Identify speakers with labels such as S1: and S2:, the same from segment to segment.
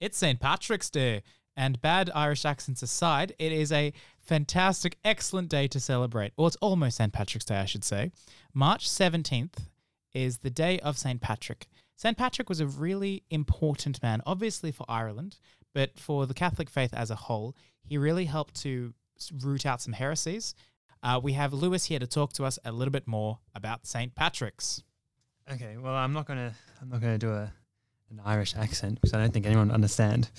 S1: It's St. Patrick's Day, and bad Irish accents aside, it is a fantastic, excellent day to celebrate. Well, it's almost St. Patrick's Day, I should say. March 17th is the day of St. Patrick. St. Patrick was a really important man, obviously for Ireland, but for the Catholic faith as a whole. He really helped to root out some heresies. Uh, we have Lewis here to talk to us a little bit more about St. Patrick's.
S2: Okay, well, I'm not gonna I'm not gonna do a an Irish accent because I don't think anyone would understand.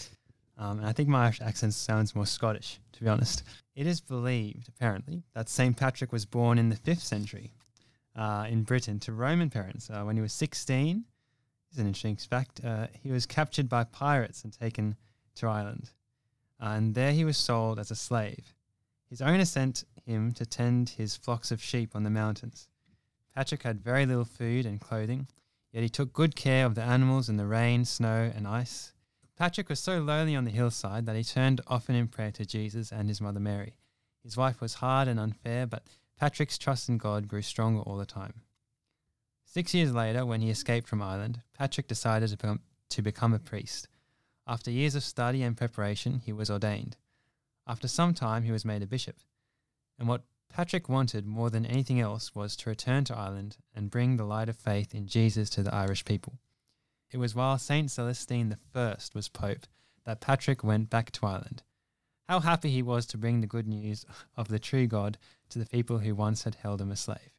S2: Um, and I think my Irish accent sounds more Scottish, to be honest. It is believed, apparently, that St. Patrick was born in the 5th century uh, in Britain to Roman parents. Uh, when he was 16, this is an interesting fact, uh, he was captured by pirates and taken to Ireland. and there he was sold as a slave. His owner sent him to tend his flocks of sheep on the mountains. Patrick had very little food and clothing, yet he took good care of the animals in the rain, snow, and ice. Patrick was so lonely on the hillside that he turned often in prayer to Jesus and his mother Mary. His wife was hard and unfair, but Patrick's trust in God grew stronger all the time. Six years later, when he escaped from Ireland, Patrick decided to become, to become a priest. After years of study and preparation, he was ordained. After some time, he was made a bishop. And what Patrick wanted more than anything else was to return to Ireland and bring the light of faith in Jesus to the Irish people. It was while Saint Celestine I was Pope that Patrick went back to Ireland. How happy he was to bring the good news of the true God to the people who once had held him a slave.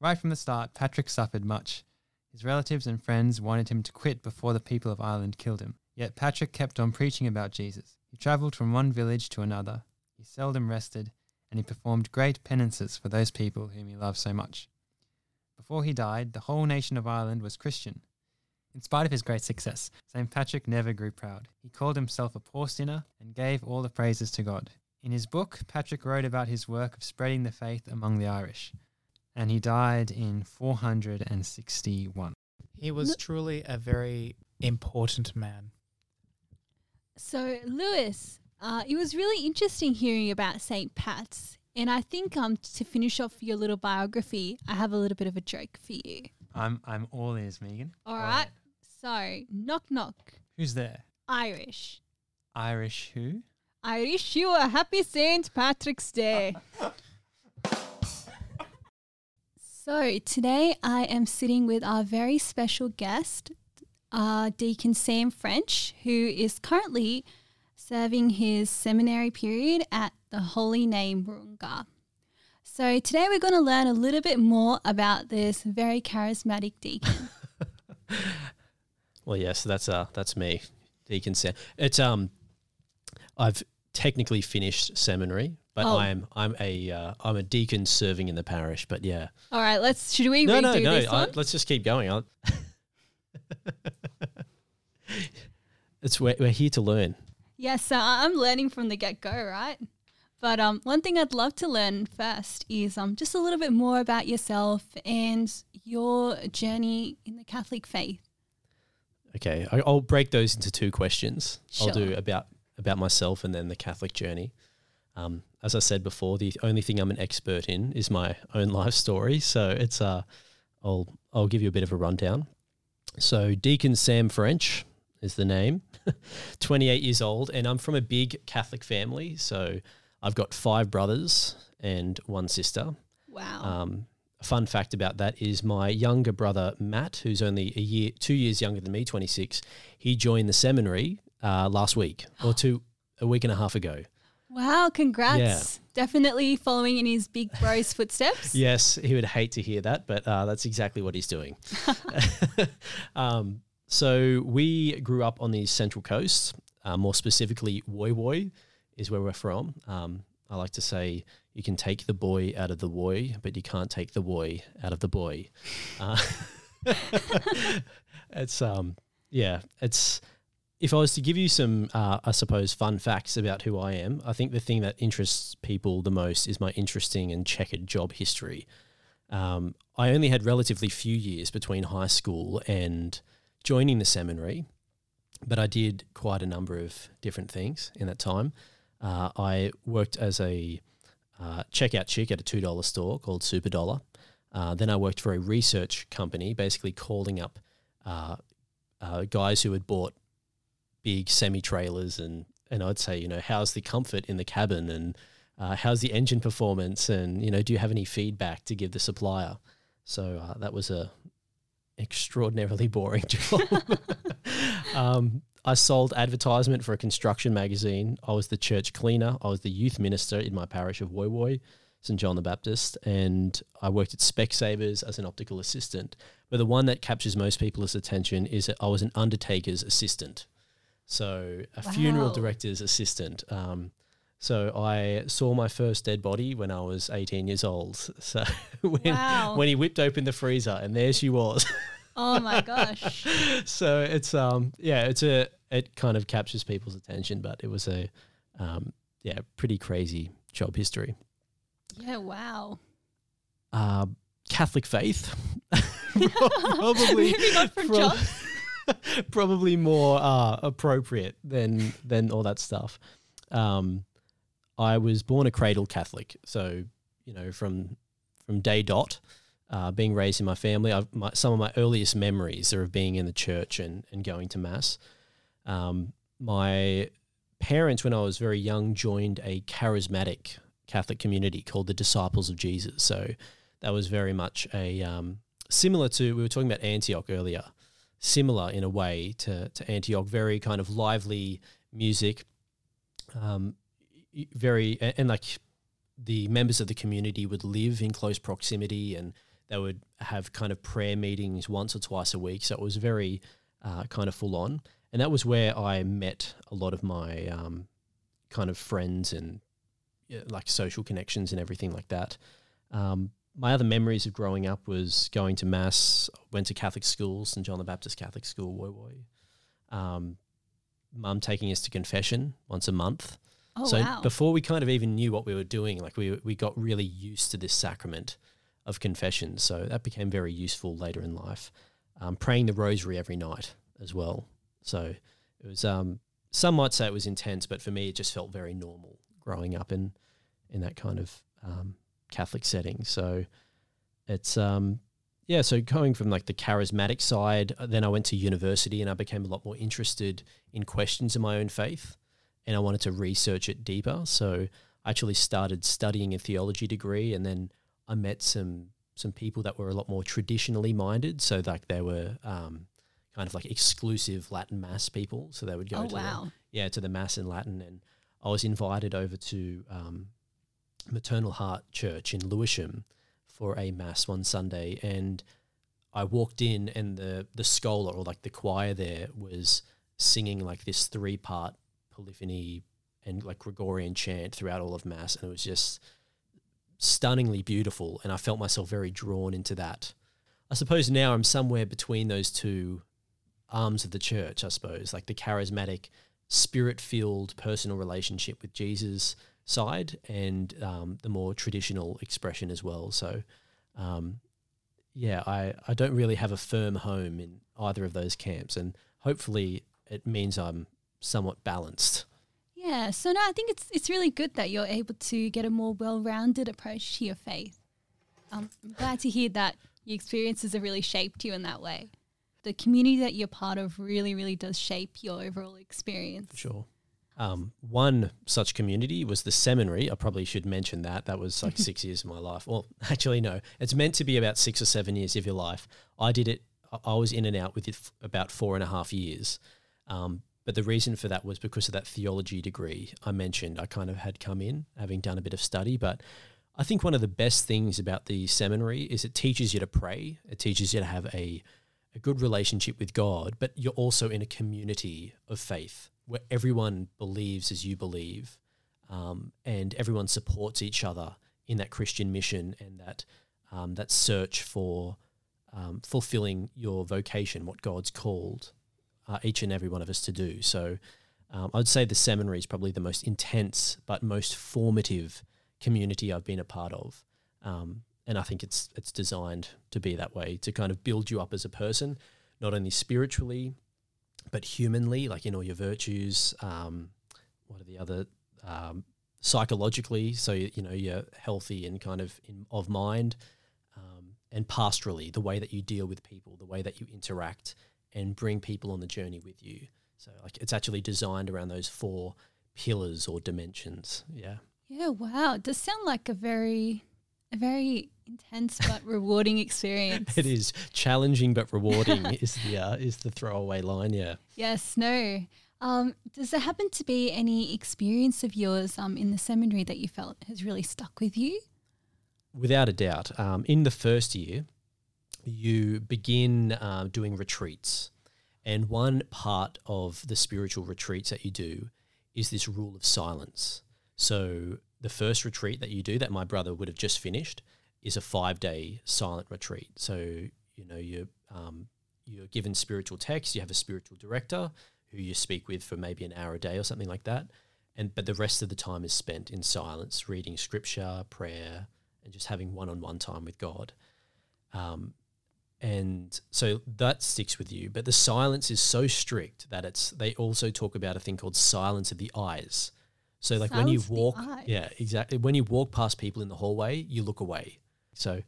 S2: Right from the start, Patrick suffered much. His relatives and friends wanted him to quit before the people of Ireland killed him. Yet Patrick kept on preaching about Jesus. He travelled from one village to another. He seldom rested, and he performed great penances for those people whom he loved so much. Before he died, the whole nation of Ireland was Christian. In spite of his great success, St. Patrick never grew proud. He called himself a poor sinner and gave all the praises to God. In his book, Patrick wrote about his work of spreading the faith among the Irish, and he died in 461.
S1: He was truly a very important man.
S3: So, Lewis, uh, it was really interesting hearing about St. Pat's. And I think um, to finish off your little biography, I have a little bit of a joke for you.
S2: I'm I'm all ears, Megan.
S3: All right. So, knock knock,
S2: Who's there?
S3: Irish.
S2: Irish who?
S3: I wish you a happy St. Patrick's Day. so, today I am sitting with our very special guest, uh, Deacon Sam French, who is currently serving his seminary period at the Holy Name Wahroonga. So, today we're going to learn a little bit more about this very charismatic deacon.
S4: Well, yes, that's uh that's me, Deacon Sam. It's um, I've technically finished seminary, but
S3: Oh.
S4: I'm I'm a uh, I'm a deacon serving in the parish. But yeah,
S3: All right, let's. Should we
S4: no,
S3: redo
S4: no, no.
S3: this
S4: I,
S3: one?
S4: let's just keep going. It's we're, we're here to learn.
S3: Yes, so I'm learning from the get go, right? But um, one thing I'd love to learn first is um, just a little bit more about yourself and your journey in the Catholic faith.
S4: Okay, I, I'll break those into two questions. I'll do about about myself and then the Catholic journey. Um, as I said before, the only thing I'm an expert in is my own life story. So it's uh, I'll I'll give you a bit of a rundown. So Deacon Sam French is the name. 28 years old, and I'm from a big Catholic family. So I've got five brothers and one sister.
S3: Wow.
S4: Um, a fun fact about that is my younger brother Matt, who's only a year, two years younger than me, 26. He joined the seminary uh, last week or two, a week and a half ago.
S3: wow, congrats. Yeah. Definitely following in his big bro's footsteps.
S4: Yes, he would hate to hear that, but uh, that's exactly what he's doing. um, so we grew up on the Central Coast, uh, more specifically, Woy Woy is where we're from. Um, I like to say you can take the boy out of the Woy, but you can't take the Woy out of the boy. Uh, it's um, yeah, it's. If I was to give you some, uh, I suppose, fun facts about who I am, I think the thing that interests people the most is my interesting and checkered job history. Um, I only had relatively few years between high school and joining the seminary, but I did quite a number of different things in that time. Uh, I worked as a uh, checkout chick at a two dollar store called Super Dollar. Uh, then I worked for a research company, basically calling up uh, uh, guys who had bought big semi trailers, and and I'd say, you know, how's the comfort in the cabin, and uh, how's the engine performance, and you know, do you have any feedback to give the supplier? So that was a extraordinarily boring job. um, I sold advertisement for a construction magazine. I was the church cleaner. I was the youth minister in my parish of Woy Woy, St John the Baptist, and I worked at Specsavers as an optical assistant. But the one that captures most people's attention is that I was an undertaker's assistant, so a funeral director's assistant. Um, so I saw my first dead body when I was 18 years old. So when
S3: Wow.
S4: when he whipped open the freezer and there she was.
S3: Oh my gosh.
S4: so it's um yeah it's a it kind of captures people's attention but it was a um yeah pretty crazy job history
S3: Yeah, wow.
S4: uh catholic faith probably prob- probably more uh appropriate than than all that stuff um i was born a cradle catholic so you know from from day dot uh, being raised in my family, my, some of my earliest memories are of being in the church and, and going to mass. Um, my parents, when I was very young, joined a charismatic Catholic community called the Disciples of Jesus. So that was very much a um, similar to we were talking about Antioch earlier, similar in a way to to Antioch. Very kind of lively music, um, very and, and like the members of the community would live in close proximity and they would have kind of prayer meetings once or twice a week. So it was very uh, kind of full on. And that was where I met a lot of my um, kind of friends and yeah, like social connections and everything like that. Um, my other memories of growing up was going to mass, went to Catholic schools, St John the Baptist Catholic School, Woy Woy. Um, mum taking us to confession once a month
S3: Oh
S4: so
S3: wow.
S4: before we kind of even knew what we were doing, like we we got really used to this sacrament of confession. So that became very useful later in life. Um, praying the rosary every night as well. So it was. Um, some might say it was intense, but for me, it just felt very normal growing up in in that kind of um, Catholic setting. So it's um, yeah. So going from like the charismatic side, uh, then I went to university and I became a lot more interested in questions of my own faith and I wanted to research it deeper. So I actually started studying a theology degree, and then I met some some people that were a lot more traditionally minded. So like they were um, kind of like exclusive Latin mass people. So they would go
S3: oh
S4: to the, yeah to the mass in Latin, and I was invited over to um, Maternal Heart Church in Lewisham for a mass one Sunday, and I walked in, and the the scholar or like the choir there was singing like this three part polyphony and like Gregorian chant throughout all of mass, and it was just stunningly beautiful, and I felt myself very drawn into that. I suppose now I'm somewhere between those two arms of the church. I suppose like the charismatic, spirit-filled personal relationship with Jesus side, and um, the more traditional expression as well. So. Um, yeah, I, I don't really have a firm home in either of those camps, and hopefully it means I'm somewhat balanced.
S3: Yeah. So no, I think it's it's really good that you're able to get a more well-rounded approach to your faith. Um, I'm glad to hear that your experiences have really shaped you in that way. The community that you're part of really, really does shape your overall experience.
S4: For sure. Um, one such community was the seminary. I probably should mention that. That was like six years of my life. Well, actually, no. It's meant to be about six or seven years of your life. I did it. I- I was in and out with it f- about four and a half years. Um, but the reason for that was because of that theology degree I mentioned. I kind of had come in having done a bit of study, but I think one of the best things about the seminary is it teaches you to pray. It teaches you to have a a good relationship with God, but you're also in a community of faith where everyone believes as you believe, um, and everyone supports each other in that Christian mission and that um, that search for um, fulfilling your vocation, what God's called uh, each and every one of us to do. So, um, I'd say the seminary is probably the most intense but most formative community I've been a part of. Um, and I think it's it's designed to be that way to kind of build you up as a person, not only spiritually, but humanly, like in all your virtues. Um, what are the other um, psychologically? So you you know you're healthy and kind of in, of mind, um, and pastorally, the way that you deal with people, the way that you interact and bring people on the journey with you. So like it's actually designed around those four pillars or dimensions. Yeah.
S3: Yeah, wow. It does sound like a very a very intense but rewarding experience.
S4: It is challenging but rewarding is the uh, is the throwaway line. Yeah.
S3: Yes, no. Um, does there happen to be any experience of yours um, in the seminary that you felt has really stuck with you?
S4: Without a doubt. Um, in the first year, you begin uh, doing retreats. And one part of the spiritual retreats that you do is this rule of silence. So the first retreat that you do that my brother would have just finished is a five day silent retreat. So you know you um, you're given spiritual texts, You have a spiritual director who you speak with for maybe an hour a day or something like that. And but the rest of the time is spent in silence, reading scripture, prayer, and just having one on one time with God. Um, and so that sticks with you. But the silence is so strict that it's. They also talk about a thing called silence of the eyes. So like when you
S3: Silence of the
S4: walk, yeah, exactly. When you walk past people in the hallway, you look away. So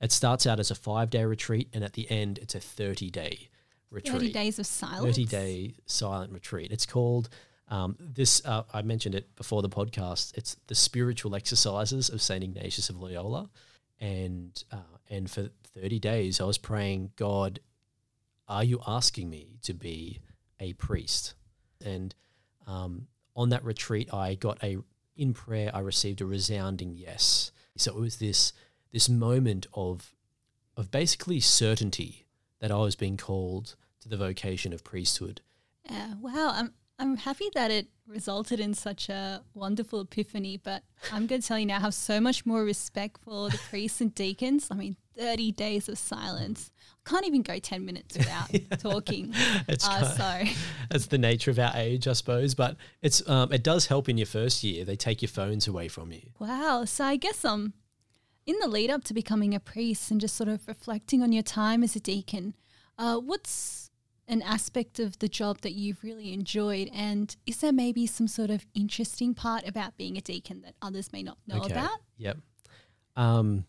S4: it starts out as a five day retreat, and at the end, it's a thirty day retreat.
S3: 30 days of silence.
S4: 30 day silent retreat. It's called um, this. Uh, I mentioned it before the podcast. It's the spiritual exercises of Saint Ignatius of Loyola, and uh, and for 30 days I was praying, God, are you asking me to be a priest? And um, on that retreat, I got a in prayer. I received a resounding yes. So it was this this moment of of basically certainty that I was being called to the vocation of priesthood.
S3: Yeah, wow. I'm I'm happy that it resulted in such a wonderful epiphany, but I'm going to tell you now, I have so much more respect for the priests and deacons. I mean, 30 days of silence. I can't even go 10 minutes without talking.
S4: It's
S3: Uh,
S4: kind-
S3: so,
S4: That's the nature of our age, I suppose. But it's um, it does help in your first year. They take your phones away from you.
S3: wow. So I guess um, in the lead up to becoming a priest and just sort of reflecting on your time as a deacon, uh, what's an aspect of the job that you've really enjoyed? And is there maybe some sort of interesting part about being a deacon that others may not know about?
S4: Yep. Um,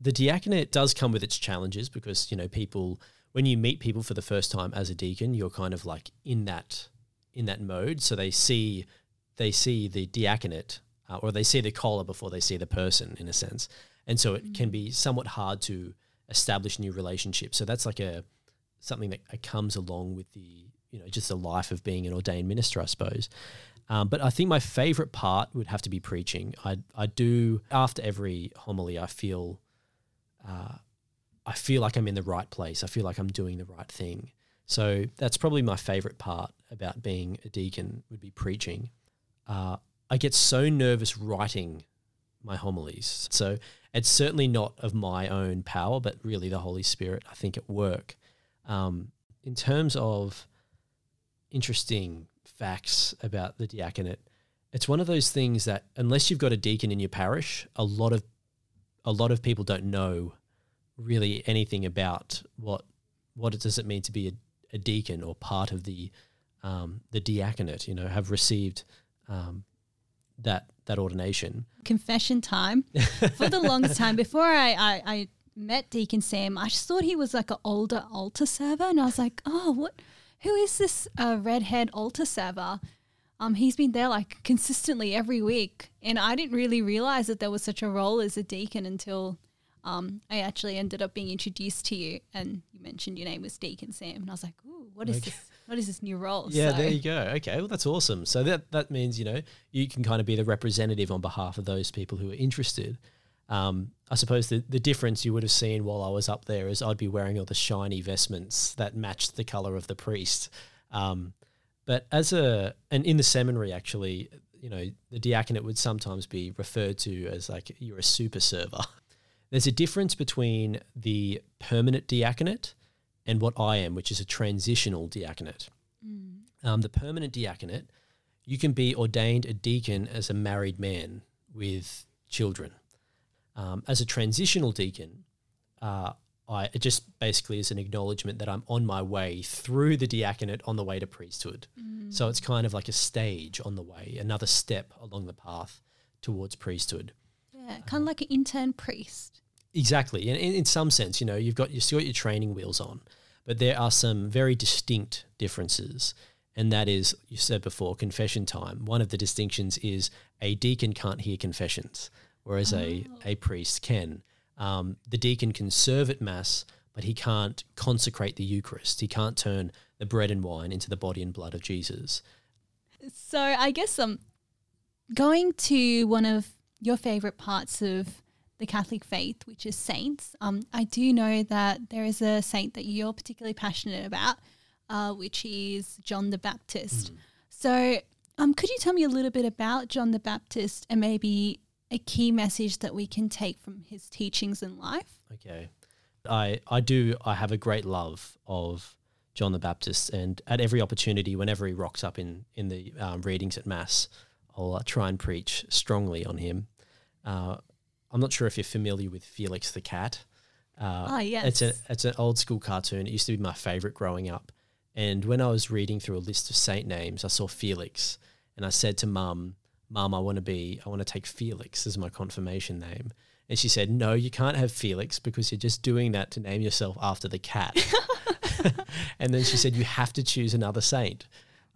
S4: the diaconate does come with its challenges because you know people when you meet people for the first time as a deacon, you're kind of like in that in that mode. So they see they see the diaconate uh, or they see the collar before they see the person in a sense, and so it can be somewhat hard to establish new relationships. So that's like a something that uh, comes along with the you know just the life of being an ordained minister, I suppose. Um, but I think my favorite part would have to be preaching. I I do after every homily, I feel uh, I feel like I'm in the right place. I feel like I'm doing the right thing. So that's probably my favorite part about being a deacon would be preaching. Uh, I get so nervous writing my homilies. So it's certainly not of my own power, but really the Holy Spirit, I think, at work. Um, in terms of interesting facts about the diaconate, it's one of those things that unless you've got a deacon in your parish, a lot of a lot of people don't know really anything about what what it does it mean to be a, a deacon or part of the um, the diaconate. You know, have received um, that that ordination.
S3: confession time. For the longest time, before I, I, I met Deacon Sam, I just thought he was like an older altar server, and I was like, oh, what? Who is this uh, redhead altar server? Um, he's been there like consistently every week, and I didn't really realize that there was such a role as a deacon until um, I actually ended up being introduced to you, and you mentioned your name was Deacon Sam, and I was like, ooh, what is
S4: Okay.
S3: this? What is this new role?
S4: Yeah,
S3: So-
S4: there you go. Okay, well that's awesome. So that that means you know you can kind of be the representative on behalf of those people who are interested. Um, I suppose the the difference you would have seen while I was up there is I'd be wearing all the shiny vestments that matched the color of the priest. Um, but as a and in the seminary actually, you know, the diaconate would sometimes be referred to as like you're a super server. There's a difference between the permanent diaconate and what I am, which is a transitional diaconate. Um, the permanent diaconate, you can be ordained a deacon as a married man with children. Um, as a transitional deacon, uh, I it just basically is an acknowledgement that I'm on my way through the diaconate on the way to priesthood. So it's kind of like a stage on the way, another step along the path towards priesthood.
S3: Yeah, kind of like an intern priest.
S4: Exactly. And in, in some sense, you know, you've got, you've still got your training wheels on, but there are some very distinct differences. And that is, you said before, confession time. One of the distinctions is a deacon can't hear confessions, whereas a, a priest can. Um, the deacon can serve at Mass, but he can't consecrate the Eucharist. He can't turn the bread and wine into the body and blood of Jesus.
S3: So I guess um, going to one of your favorite parts of the Catholic faith, which is saints. Um, I do know that there is a saint that you're particularly passionate about, uh, which is John the Baptist. So, um, could you tell me a little bit about John the Baptist and maybe a key message that we can take from his teachings in life?
S4: Okay. I, I do, I have a great love of John the Baptist, and at every opportunity, whenever he rocks up in, in the um, readings at Mass, I'll uh, try and preach strongly on him. Uh, I'm not sure if you're familiar with Felix the Cat. Uh,
S3: Ah, yes.
S4: It's, a, it's an old school cartoon. It used to be my favorite growing up. And when I was reading through a list of saint names, I saw Felix, and I said to Mum, Mum, I want to be, I want to take Felix as my confirmation name. And she said, No, you can't have Felix because you're just doing that to name yourself after the cat. and then she said, You have to choose another saint.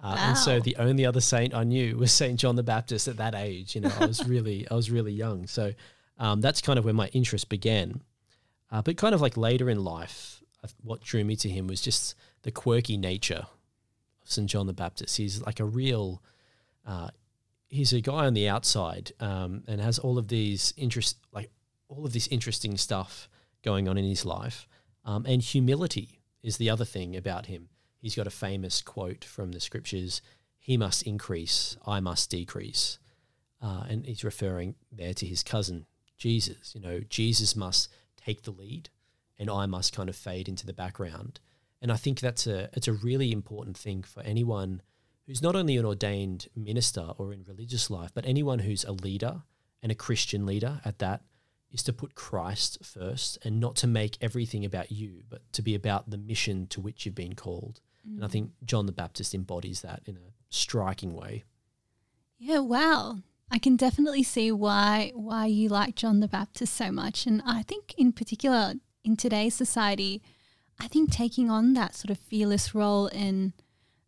S4: Uh, And so the only other saint I knew was Saint John the Baptist at that age. You know, I was really, I was really young. So um, that's kind of where my interest began. Uh, but kind of like later in life, what drew me to him was just the quirky nature of St. John the Baptist. He's like a real, uh, he's a guy on the outside um, and has all of these interest, like all of this interesting stuff going on in his life. Um, and humility is the other thing about him. He's got a famous quote from the scriptures He must increase, I must decrease. Uh, and he's referring there to his cousin, Jesus. You know, Jesus must take the lead and I must kind of fade into the background. And I think that's a it's a really important thing for anyone who's not only an ordained minister or in religious life, but anyone who's a leader and a Christian leader at that is to put Christ first and not to make everything about you, but to be about the mission to which you've been called. And I mm. think John the Baptist embodies that in a striking way.
S3: Yeah, wow. I can definitely see why why you like John the Baptist so much, and I think in particular in today's society, I think taking on that sort of fearless role in,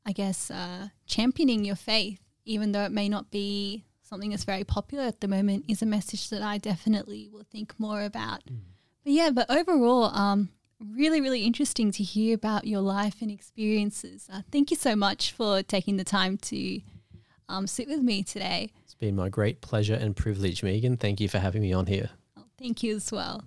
S3: I guess, uh, championing your faith, even though it may not be something that's very popular at the moment, is a message that I definitely will think more about. But yeah, but overall, um, really, really interesting to hear about your life and experiences. Uh, thank you so much for taking the time to um, sit with me today.
S4: It's been my great pleasure and privilege, Megan. Thank you for having me on here.
S3: Oh, thank you as well.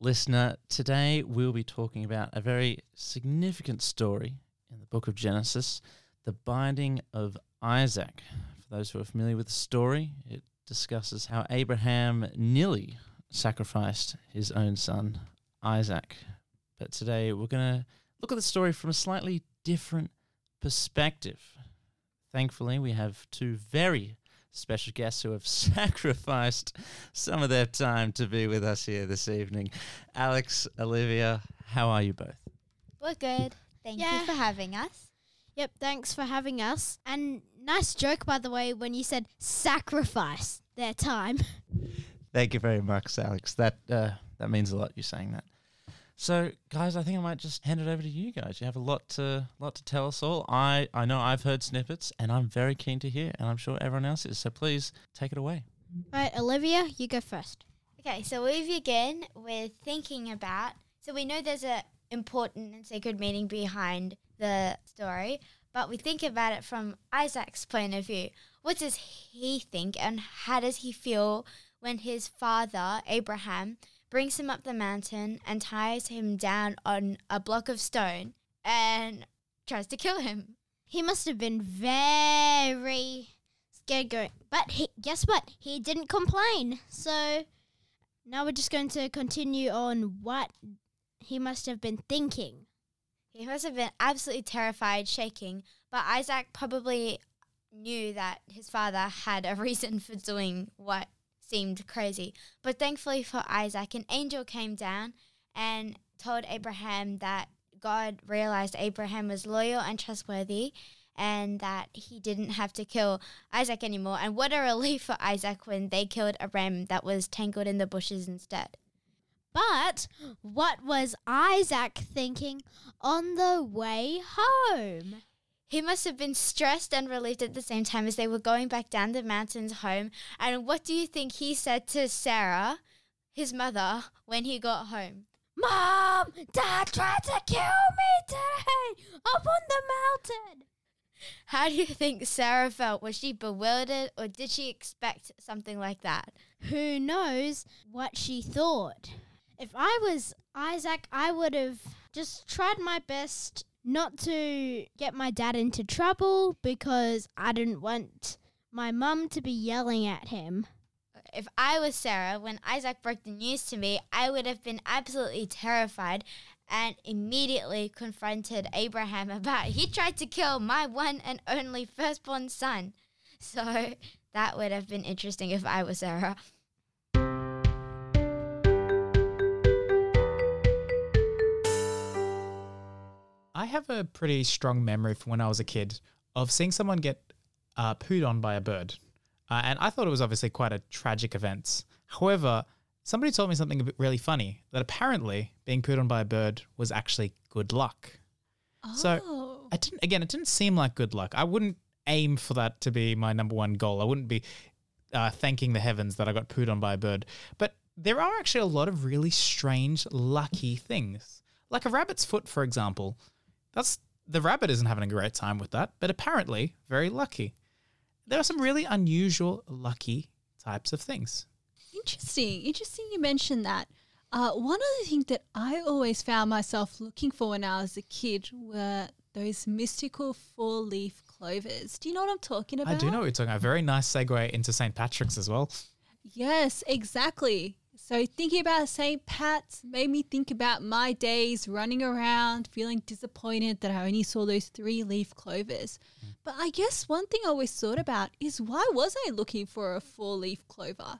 S1: Listener, today we'll be talking about a very significant story in the book of Genesis, the binding of Isaac. For those who are familiar with the story, it discusses how Abraham nearly sacrificed his own son, Isaac. But today we're going to look at the story from a slightly different perspective. Thankfully, we have two very special guests who have sacrificed some of their time to be with us here this evening. Alex, Olivia, how are you both?
S5: We're good. Thank
S6: Yeah.
S5: you for having us.
S6: Yep, thanks for having us. And nice joke, by the way, when you said sacrifice their time.
S1: Thank you very much, Alex. That uh, that means a lot. You saying that. So, guys, I think I might just hand it over to you guys. You have a lot to lot to tell us all. I I know I've heard snippets, and I'm very keen to hear, and I'm sure everyone else is. So please take it away.
S6: Right, Olivia, you go first.
S5: Okay, so we begin with thinking about. So we know there's a important and sacred meaning behind the story, but we think about it from Isaac's point of view. What does he think, and how does he feel when his father Abraham brings him up the mountain and ties him down on a block of stone and tries to kill him?
S6: He must have been very scared going. But he, guess what? He didn't complain. So now we're just going to continue on what he must have been thinking.
S5: He must have been absolutely terrified, shaking, but Isaac probably knew that his father had a reason for doing what seemed crazy. But thankfully for Isaac, an angel came down and told Abraham that God realized Abraham was loyal and trustworthy and that he didn't have to kill Isaac anymore. And what a relief for Isaac when they killed a ram that was tangled in the bushes instead.
S6: But what was Isaac thinking on the way home?
S5: He must have been stressed and relieved at the same time as they were going back down the mountains home. And what do you think he said to Sarah, his mother, when he got home?
S6: Mom, Dad tried to kill me today up on the mountain.
S5: How do you think Sarah felt? Was she bewildered or did she expect something like that?
S6: Who knows what she thought? If I was Isaac, I would have just tried my best not to get my dad into trouble because I didn't want my mum to be yelling at him.
S5: If I was Sarah, when Isaac broke the news to me, I would have been absolutely terrified and immediately confronted Abraham about he tried to kill my one and only firstborn son. So that would have been interesting if I was Sarah.
S1: I have a pretty strong memory from when I was a kid of seeing someone get uh, pooed on by a bird. Uh, and I thought it was obviously quite a tragic event. However, somebody told me something a bit really funny that apparently being pooed on by a bird was actually good luck. So,
S3: Oh.
S1: I didn't, again, it didn't seem like good luck. I wouldn't aim for that to be my number one goal. I wouldn't be uh, thanking the heavens that I got pooed on by a bird. But there are actually a lot of really strange, lucky things. Like a rabbit's foot, for example. That's the rabbit isn't having a great time with that, but apparently very lucky. There are some really unusual, lucky types of things.
S3: Interesting. Interesting you mentioned that. Uh, one of the things that I always found myself looking for when I was a kid were those mystical four leaf clovers. Do you know what I'm talking about?
S1: I do know what you're talking about. Very nice segue into St. Patrick's as well.
S3: Yes, exactly. So thinking about St. Pat's made me think about my days running around feeling disappointed that I only saw those three leaf clovers. Mm. But I guess one thing I always thought about is why was I looking for a four leaf clover?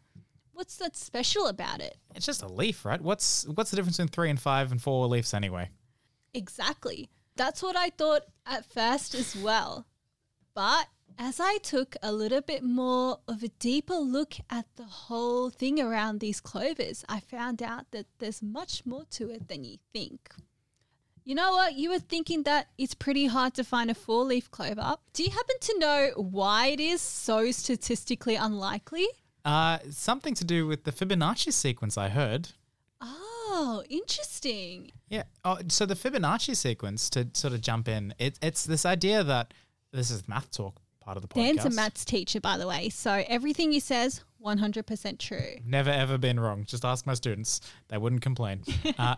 S3: What's that special about it?
S1: It's just a leaf, right? What's what's the difference between three and five and four leaves anyway?
S3: Exactly. That's what I thought at first as well. But as I took a little bit more of a deeper look at the whole thing around these clovers, I found out that there's much more to it than you think. You know what? You were thinking that it's pretty hard to find a four leaf clover. Do you happen to know why it is so statistically unlikely?
S1: Uh, something to do with the Fibonacci sequence, I heard.
S3: Oh, interesting.
S1: Yeah. Oh, so the Fibonacci sequence, to sort of jump in, it, it's this idea that this is math talk part of the podcast.
S3: Dan's a maths teacher, by the way. So everything he says, 100% true.
S1: Never ever been wrong. Just ask my students; they wouldn't complain. uh,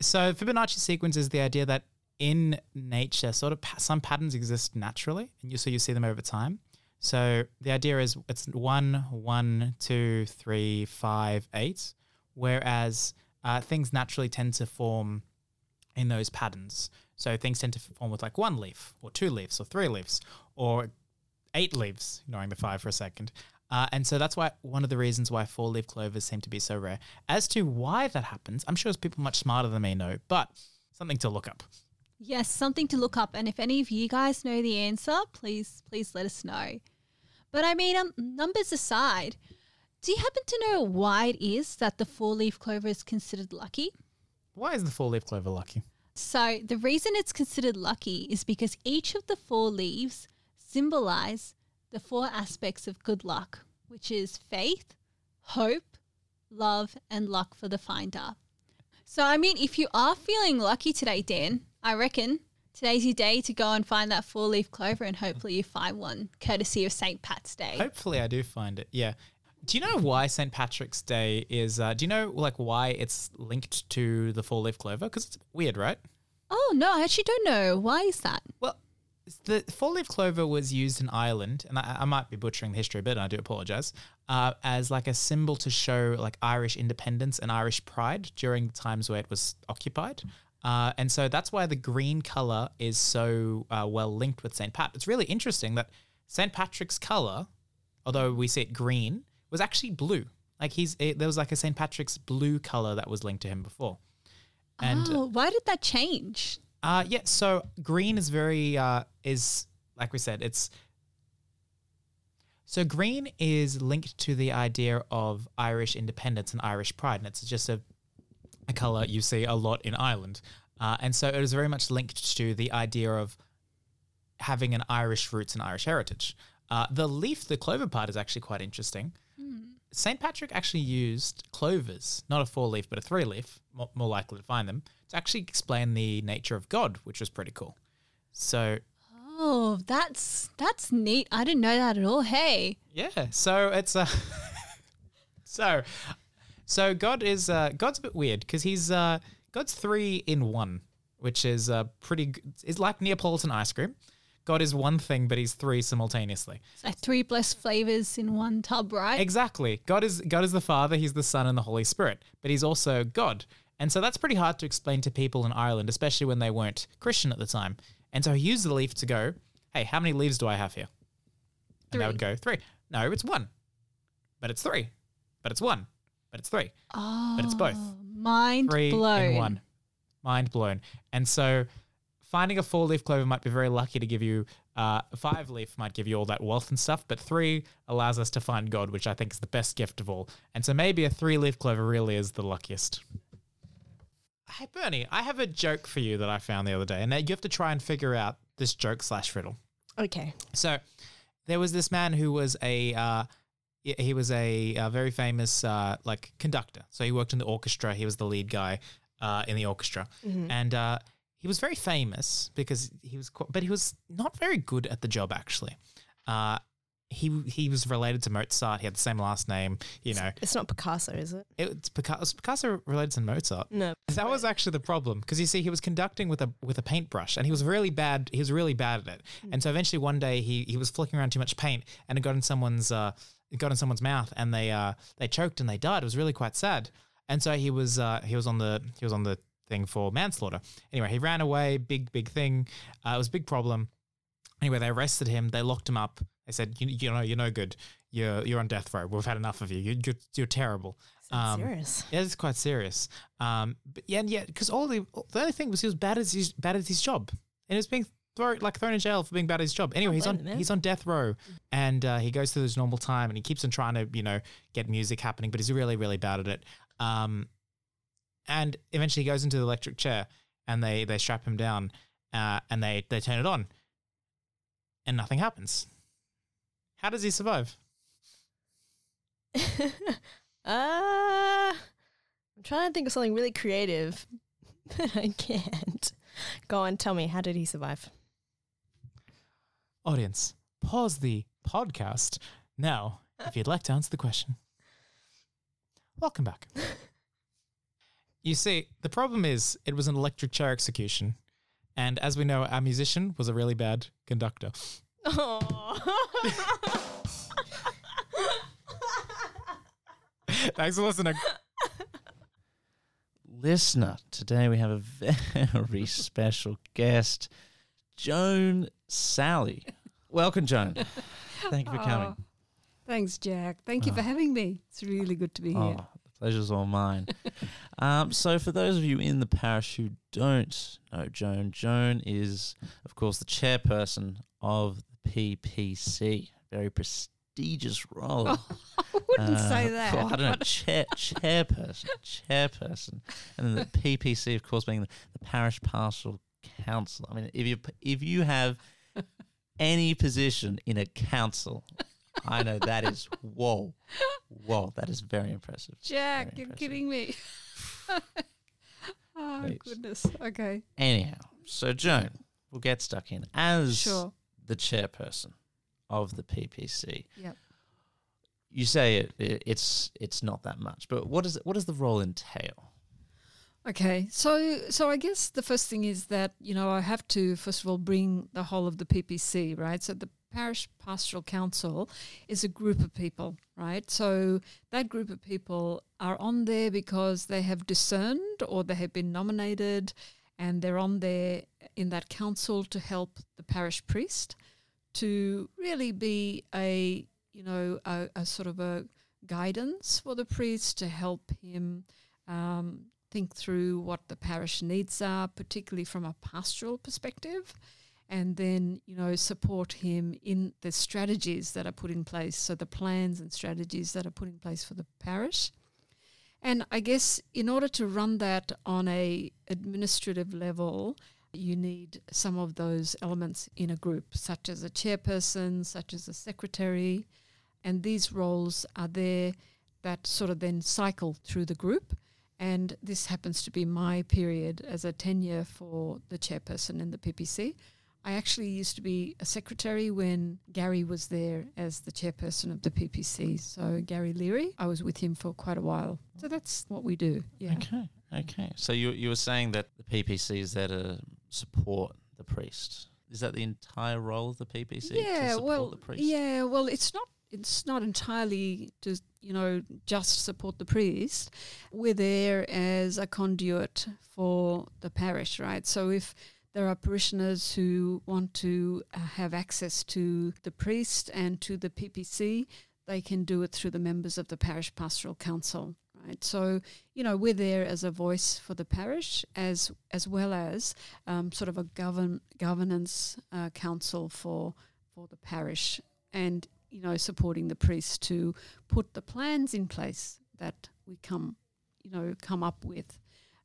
S1: so Fibonacci sequence is the idea that in nature, sort of pa- some patterns exist naturally, and you so you see them over time. So the idea is it's one, one, two, three, five, eight, whereas uh, things naturally tend to form in those patterns. So things tend to form with like one leaf, or two leaves, or three leaves, or eight leaves, ignoring the five for a second. Uh, and so that's why one of the reasons why four leaf clovers seem to be so rare. As to why that happens, I'm sure people much smarter than me know, but something to look up.
S3: Yes, something to look up. And if any of you guys know the answer, please, please let us know. But I mean, um, numbers aside, do you happen to know why it is that the four leaf clover is considered lucky?
S1: Why is the four leaf clover lucky?
S3: So, the reason it's considered lucky is because each of the four leaves symbolize the four aspects of good luck, which is faith, hope, love, and luck for the finder. So, I mean, if you are feeling lucky today, Dan, I reckon today's your day to go and find that four leaf clover and hopefully you find one courtesy of St. Pat's Day.
S1: Hopefully, I do find it. Yeah. Do you know why St. Patrick's Day is? Uh, do you know like why it's linked to the four leaf clover? Because it's weird, right?
S3: Oh, no, I actually don't know. Why is that?
S1: Well, the four leaf clover was used in Ireland, and I, I might be butchering the history a bit, and I do apologize, uh, as like a symbol to show like Irish independence and Irish pride during the times where it was occupied. Uh, and so that's why the green color is so uh, well linked with St. Pat. It's really interesting that St. Patrick's color, although we see it green, was actually blue. Like he's it, there was like a St. Patrick's blue color that was linked to him before. And
S3: oh, why did that change?
S1: uh, yeah, so green is very uh, is like we said, it's so green is linked to the idea of Irish independence and Irish pride, and it's just a a color you see a lot in Ireland. Uh, and so it is very much linked to the idea of having an Irish roots and Irish heritage. Uh, the leaf, the clover part, is actually quite interesting. St. Patrick actually used clovers, not a four leaf, but a three leaf, more, more likely to find them, to actually explain the nature of God, which was pretty cool. So,
S3: Oh, that's that's neat. I didn't know that at all. Hey.
S1: yeah, so it's uh, so so God is uh, God's a bit weird because he's uh, God's three in one, which is uh, pretty. It's like Neapolitan ice cream. God is one thing, but he's three simultaneously.
S3: So three blessed flavors in one tub, right?
S1: Exactly. God is God is the Father, he's the Son and the Holy Spirit, but he's also God. And so that's pretty hard to explain to people in Ireland, especially when they weren't Christian at the time. And so he used the leaf to go, "Hey, how many leaves do I have here?" And they would go, 3. No, it's 1. But it's 3. But it's 1. But it's 3.
S3: oh,
S1: but it's both.
S3: Oh, mind
S1: 3
S3: blown.
S1: in 1. Mind blown. And so finding a four leaf clover might be very lucky to give you uh, five leaf might give you all that wealth and stuff, but three allows us to find God, which I think is the best gift of all. And so maybe a three leaf clover really is the luckiest. Hey Bernie, I have a joke for you that I found the other day, and now you have to try and figure out this joke slash riddle.
S7: Okay.
S1: So there was this man who was a uh, he was a, uh very famous uh, like conductor. So he worked in the orchestra. He was the lead guy uh, in the orchestra, and uh, he was very famous because he was, but he was not very good at the job actually. Uh, he he was related to Mozart. He had the same last name. You know,
S7: It's not Picasso, is it?
S1: it's Picasso, Picasso related to Mozart.
S7: No.
S1: That was actually the problem because you see, he was conducting with a with a paintbrush, and he was really bad. He was really bad at it, and so eventually one day he he was flicking around too much paint, and it got in someone's uh it got in someone's mouth, and they uh they choked and they died. It was really quite sad, and so he was uh he was on the he was on the thing for manslaughter. Anyway, he ran away. Big big thing. Uh, it was a big problem. Anyway, they arrested him. They locked him up. They said, you, you know, you're no good. You're you're on death row. We've had enough of you. you you're, you're terrible. Um,
S7: serious.
S1: Yeah, it's quite serious. Um, but yeah, and yeah, because all the the only thing was he was bad at his bad at his job, and he was being thrown like thrown in jail for being bad at his job. Anyway, he's on he's on death row, and uh, he goes through his normal time, and he keeps on trying to you know get music happening, but he's really really bad at it. Um, and eventually he goes into the electric chair, and they they strap him down, uh, and they they turn it on, and nothing happens. How does he survive?
S7: uh, I'm trying to think of something really creative, but I can't. Go on, tell me, how did he survive?
S1: Audience, pause the podcast now if you'd like to answer the question. Welcome back. you see, the problem is it was an electric chair execution. And as we know, our musician was a really bad conductor. Thanks for listening.
S8: listener. Today we have a very special guest, Joan Sally. Welcome, Joan. Thank you for coming.
S9: Oh, thanks, Jack. Thank you for
S8: Oh.
S9: having me. It's really good to be oh, here.
S8: Oh, the pleasure's all mine. um, so, for those of you in the parish who don't know Joan, Joan is, of course, the chairperson of the PPC. Very prestigious role.
S9: I wouldn't say
S8: Uh,
S9: that.
S8: well, I don't know. Chair, chairperson, chairperson, and then the PPC, of course, being the, the parish pastoral council. I mean, if you if you have any position in a council, I know that is whoa, whoa. That is very impressive.
S9: Jack,
S8: Very
S9: you're kidding me. oh,
S8: Please.
S9: goodness. Okay.
S8: Anyhow, so Joan, we'll get stuck in as
S9: Sure.
S8: the chairperson of the PPC.
S9: Yep.
S8: You say it, it it's it's not that much, but what is does what does the role entail?
S9: Okay, so so I guess the first thing is that you know I have to first of all bring the whole of the PPC right. So the parish pastoral council is a group of people, right? So that group of people are on there because they have discerned or they have been nominated, and they're on there in that council to help the parish priest to really be a you know a, a sort of a guidance for the priest to help him. Um, think through what the parish needs are, particularly from a pastoral perspective, and then, you know, support him in the strategies that are put in place. So the plans and strategies that are put in place for the parish. And I guess in order to run that on a administrative level, you need some of those elements in a group, such as a chairperson, such as a secretary, and these roles are there that sort of then cycle through the group. And this happens to be my period as a tenure for the chairperson in the PPC. I actually used to be a secretary when Gary was there as the chairperson of the PPC. So Gary Leary, I was with him for quite a while. So that's what we do. Yeah.
S8: Okay. Okay. So you you were saying that the PPC is there to support the priest. Is that the entire role of the PPC?
S9: yeah,
S8: to support
S9: well,
S8: the priest?
S9: yeah, well, it's not. It's not entirely to you know just support the priest. We're there as a conduit for the parish, right? So if there are parishioners who want to uh, have access to the priest and to the PPC, they can do it through the members of the parish pastoral council, right? So you know we're there as a voice for the parish, as as well as um, sort of a govern governance uh, council for for the parish, and you know supporting the priests to put the plans in place that we come you know come up with.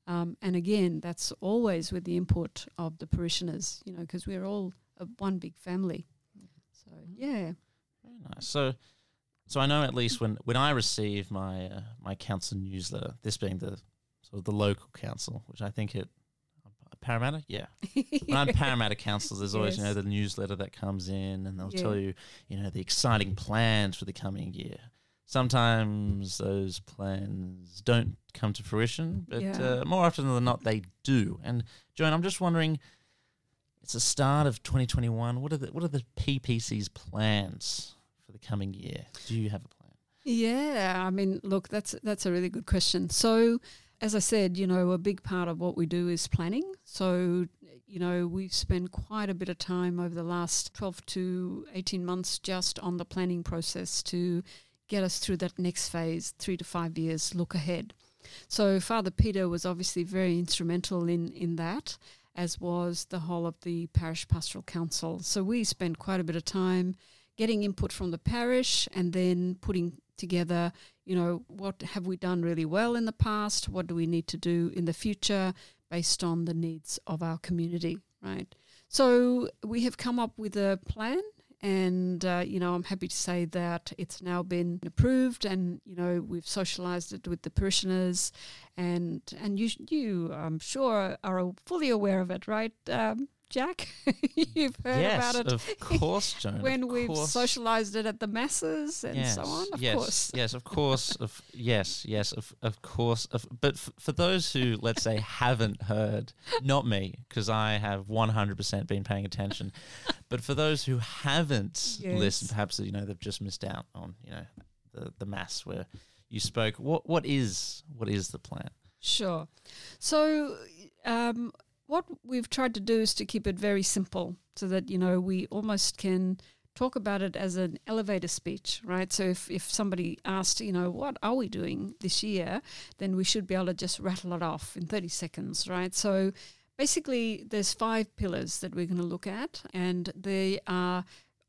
S9: Um, and again, that's always with the input of the parishioners, you know, because we're all a, one big family. So yeah,
S8: Very nice. So, so I know at least when when I receive my uh, my council newsletter, this being the sort of the local council, which I think it Parramatta, yeah. When I'm Parramatta council, there's always you know the newsletter that comes in, and they'll
S9: Yeah.
S8: tell you you know the exciting plans for the coming year. Sometimes those plans don't come to fruition, but
S9: Yeah.
S8: uh, more often than not they do. And Joan, I'm just wondering, it's the start of 2021. What are the what are the PPC's plans for the coming year? Do you have a plan?
S9: Yeah, I mean, look, that's that's a really good question. So, as I said, you know, a big part of what we do is planning. So, you know, we've spent quite a bit of time over the last 12 to 18 months just on the planning process to get us through that next phase, 3 to 5 years look ahead. So, Father Peter was obviously very instrumental in in that as was the whole of the parish pastoral council. So, we spent quite a bit of time getting input from the parish and then putting together, you know, what have we done really well in the past? What do we need to do in the future based on the needs of our community, right? So we have come up with a plan. And, uh, you know, I'm happy to say that it's now been approved and, you know, we've socialized it with the parishioners. And, and you, you, I'm sure, are fully aware of it, right, um, Jack? You've heard
S8: yes,
S9: about it
S8: of course, Joan.
S9: when we've socialized it at the masses and
S8: yes,
S9: so on. Of
S8: yes,
S9: course.
S8: yes, of course, of yes, yes, of of course. Of, but f- for those who, let's say, haven't heard, not me, because I have one hundred percent been paying attention. but for those who haven't listened, perhaps you know they've just missed out on you know the the mass where you spoke. What what is what is the plan?
S9: Sure. So, um, what we've tried to do is to keep it very simple so that, you know, we almost can talk about it as an elevator speech, right? So, if, if somebody asked, you know, what are we doing this year, then we should be able to just rattle it off in 30 seconds, right? So, basically, there's five pillars that we're going to look at, and they are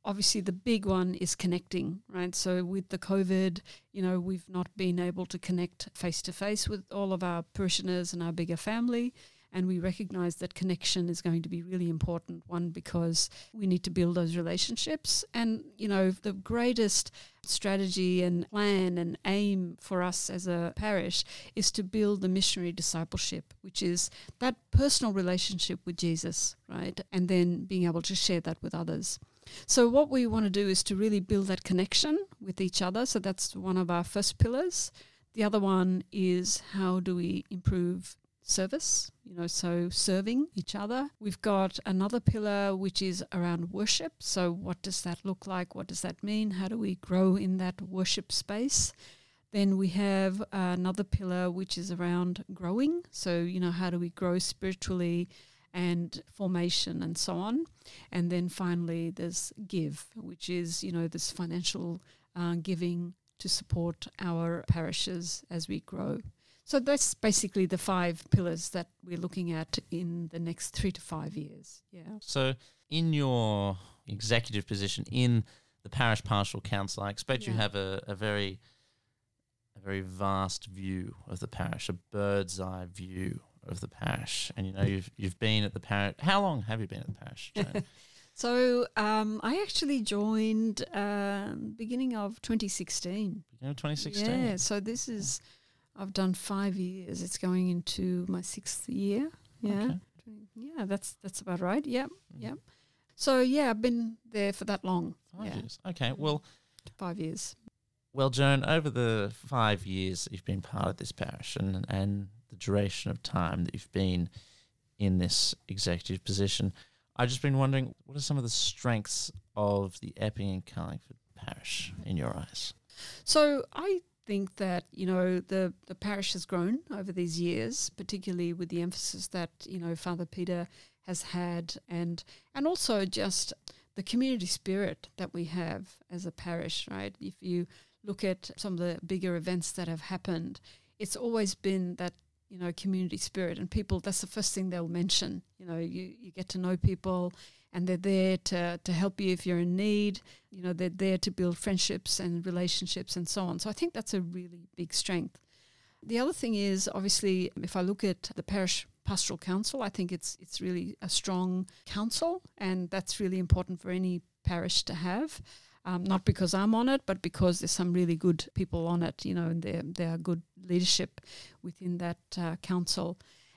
S9: obviously the big one is connecting, right? So with the COVID, you know, we've not been able to connect face to face with all of our parishioners and our bigger family. And we recognize that connection is going to be really important. One, because we need to build those relationships. And, you know, the greatest strategy and plan and aim for us as a parish is to build the missionary discipleship, which is that personal relationship with Jesus, right? And then being able to share that with others. So, what we want to do is to really build that connection with each other. So, that's one of our first pillars. The other one is how do we improve service, you know, so serving each other. We've got another pillar which is around worship. So, what does that look like? What does that mean? How do we grow in that worship space? Then we have another pillar which is around growing. So, you know, how do we grow spiritually and formation and so on? And then finally, there's give, which is, you know, this financial uh, giving to support our parishes as we grow. So that's basically the five pillars that we're looking at in the next three to five years. Yeah.
S8: So, in your executive position in the parish pastoral council, I expect you have a, a very, a very vast view of the parish, a bird's eye view of the parish. And you know, you've you've been at the parish. How long have you been at the parish?
S9: So um, I actually joined um, beginning of 2016.
S8: Beginning of 2016.
S9: Yeah, so this is I've done five years. It's going into my sixth year. Yeah,
S8: Okay.
S9: yeah, that's that's about right. Yep,
S8: Mm.
S9: yep. So yeah, I've been there for that long.
S8: Five
S9: yeah,
S8: years. Okay. Well,
S9: five years.
S8: well, Joan, over the five years that you've been part of this parish and and the duration of time that you've been in this executive position, I've just been wondering what are some of the strengths of the Epping and Carlingford parish in your eyes?
S9: So I think that you know the the parish has grown over these years, particularly with the emphasis that you know Father Peter has had, and and also just the community spirit that we have as a parish. Right, if you look at some of the bigger events that have happened, it's always been that you know community spirit, and people. That's the first thing they'll mention. You know, you you get to know people. And they're there to, to help you if you're in need. You know they're there to build friendships and relationships and so on. So i think that's a really big strength. The other thing is obviously if i look at the parish pastoral council i think it's it's really a strong council and that's really important for any parish to have. Um, not because i'm on it but because there's some really good people on it you know and there there are good leadership within that uh, council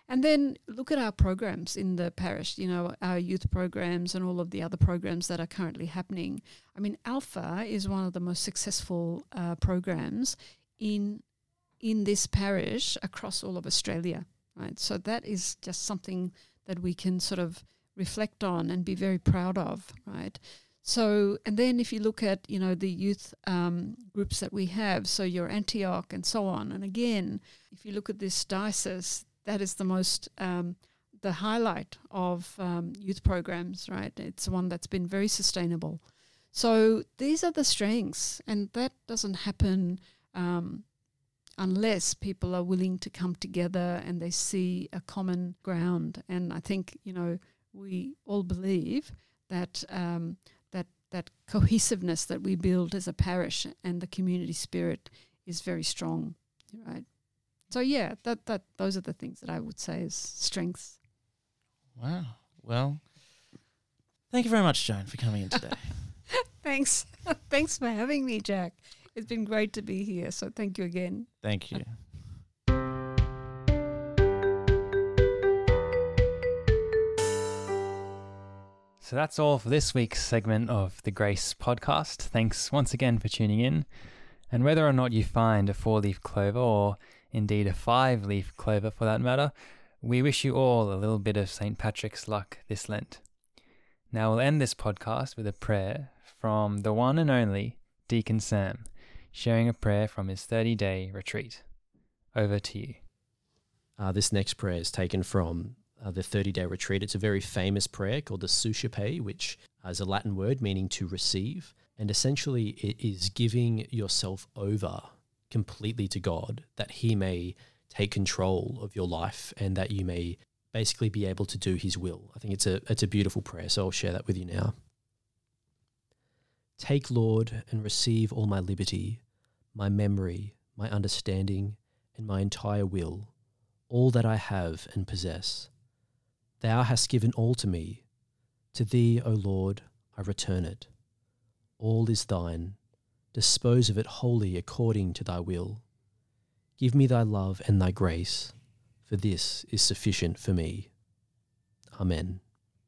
S9: and then look at our programs in the parish, you know, our youth programs and all of the other programs that are currently happening. I mean, Alpha is one of the most successful uh, programs in in this parish across all of Australia, right? So that is just something that we can sort of reflect on and be very proud of, right? So, and then if you look at, you know, the youth um, groups that we have, so your Antioch and so on, and again, if you look at this diocese, that is the most um, the highlight of um, youth programs, right? It's one that's been very sustainable. So these are the strengths, and that doesn't happen um, unless people are willing to come together and they see a common ground. And I think you know we all believe that um, that that cohesiveness that we build as a parish and the community spirit is very strong, right? So yeah, that that those are the things that I would say is strengths.
S8: Wow. Well, thank you very much, Joan, for coming in today.
S9: Thanks, thanks for having me, Jack. It's been great to be here. So thank you again.
S8: Thank you.
S10: So that's all for this week's segment of the Grace podcast. Thanks once again for tuning in. And whether or not you find a four leaf clover, or indeed a five leaf clover for that matter, we wish you all a little bit of St. Patrick's luck this Lent. Now we'll end this podcast with a prayer from the one and only Deacon Sam, sharing a prayer from his 30 day retreat. Over to you.
S4: Uh, this next prayer is taken from uh, the 30 day retreat. It's a very famous prayer called the Suscipe, which is a Latin word meaning to receive. And essentially, it is giving yourself over completely to God that He may take control of your life and that you may basically be able to do His will. I think it's a, it's a beautiful prayer. So I'll share that with you now. Take, Lord, and receive all my liberty, my memory, my understanding, and my entire will, all that I have and possess. Thou hast given all to me. To thee, O Lord, I return it. All is thine. Dispose of it wholly according to thy will. Give me thy love and thy grace, for this is sufficient for me. Amen.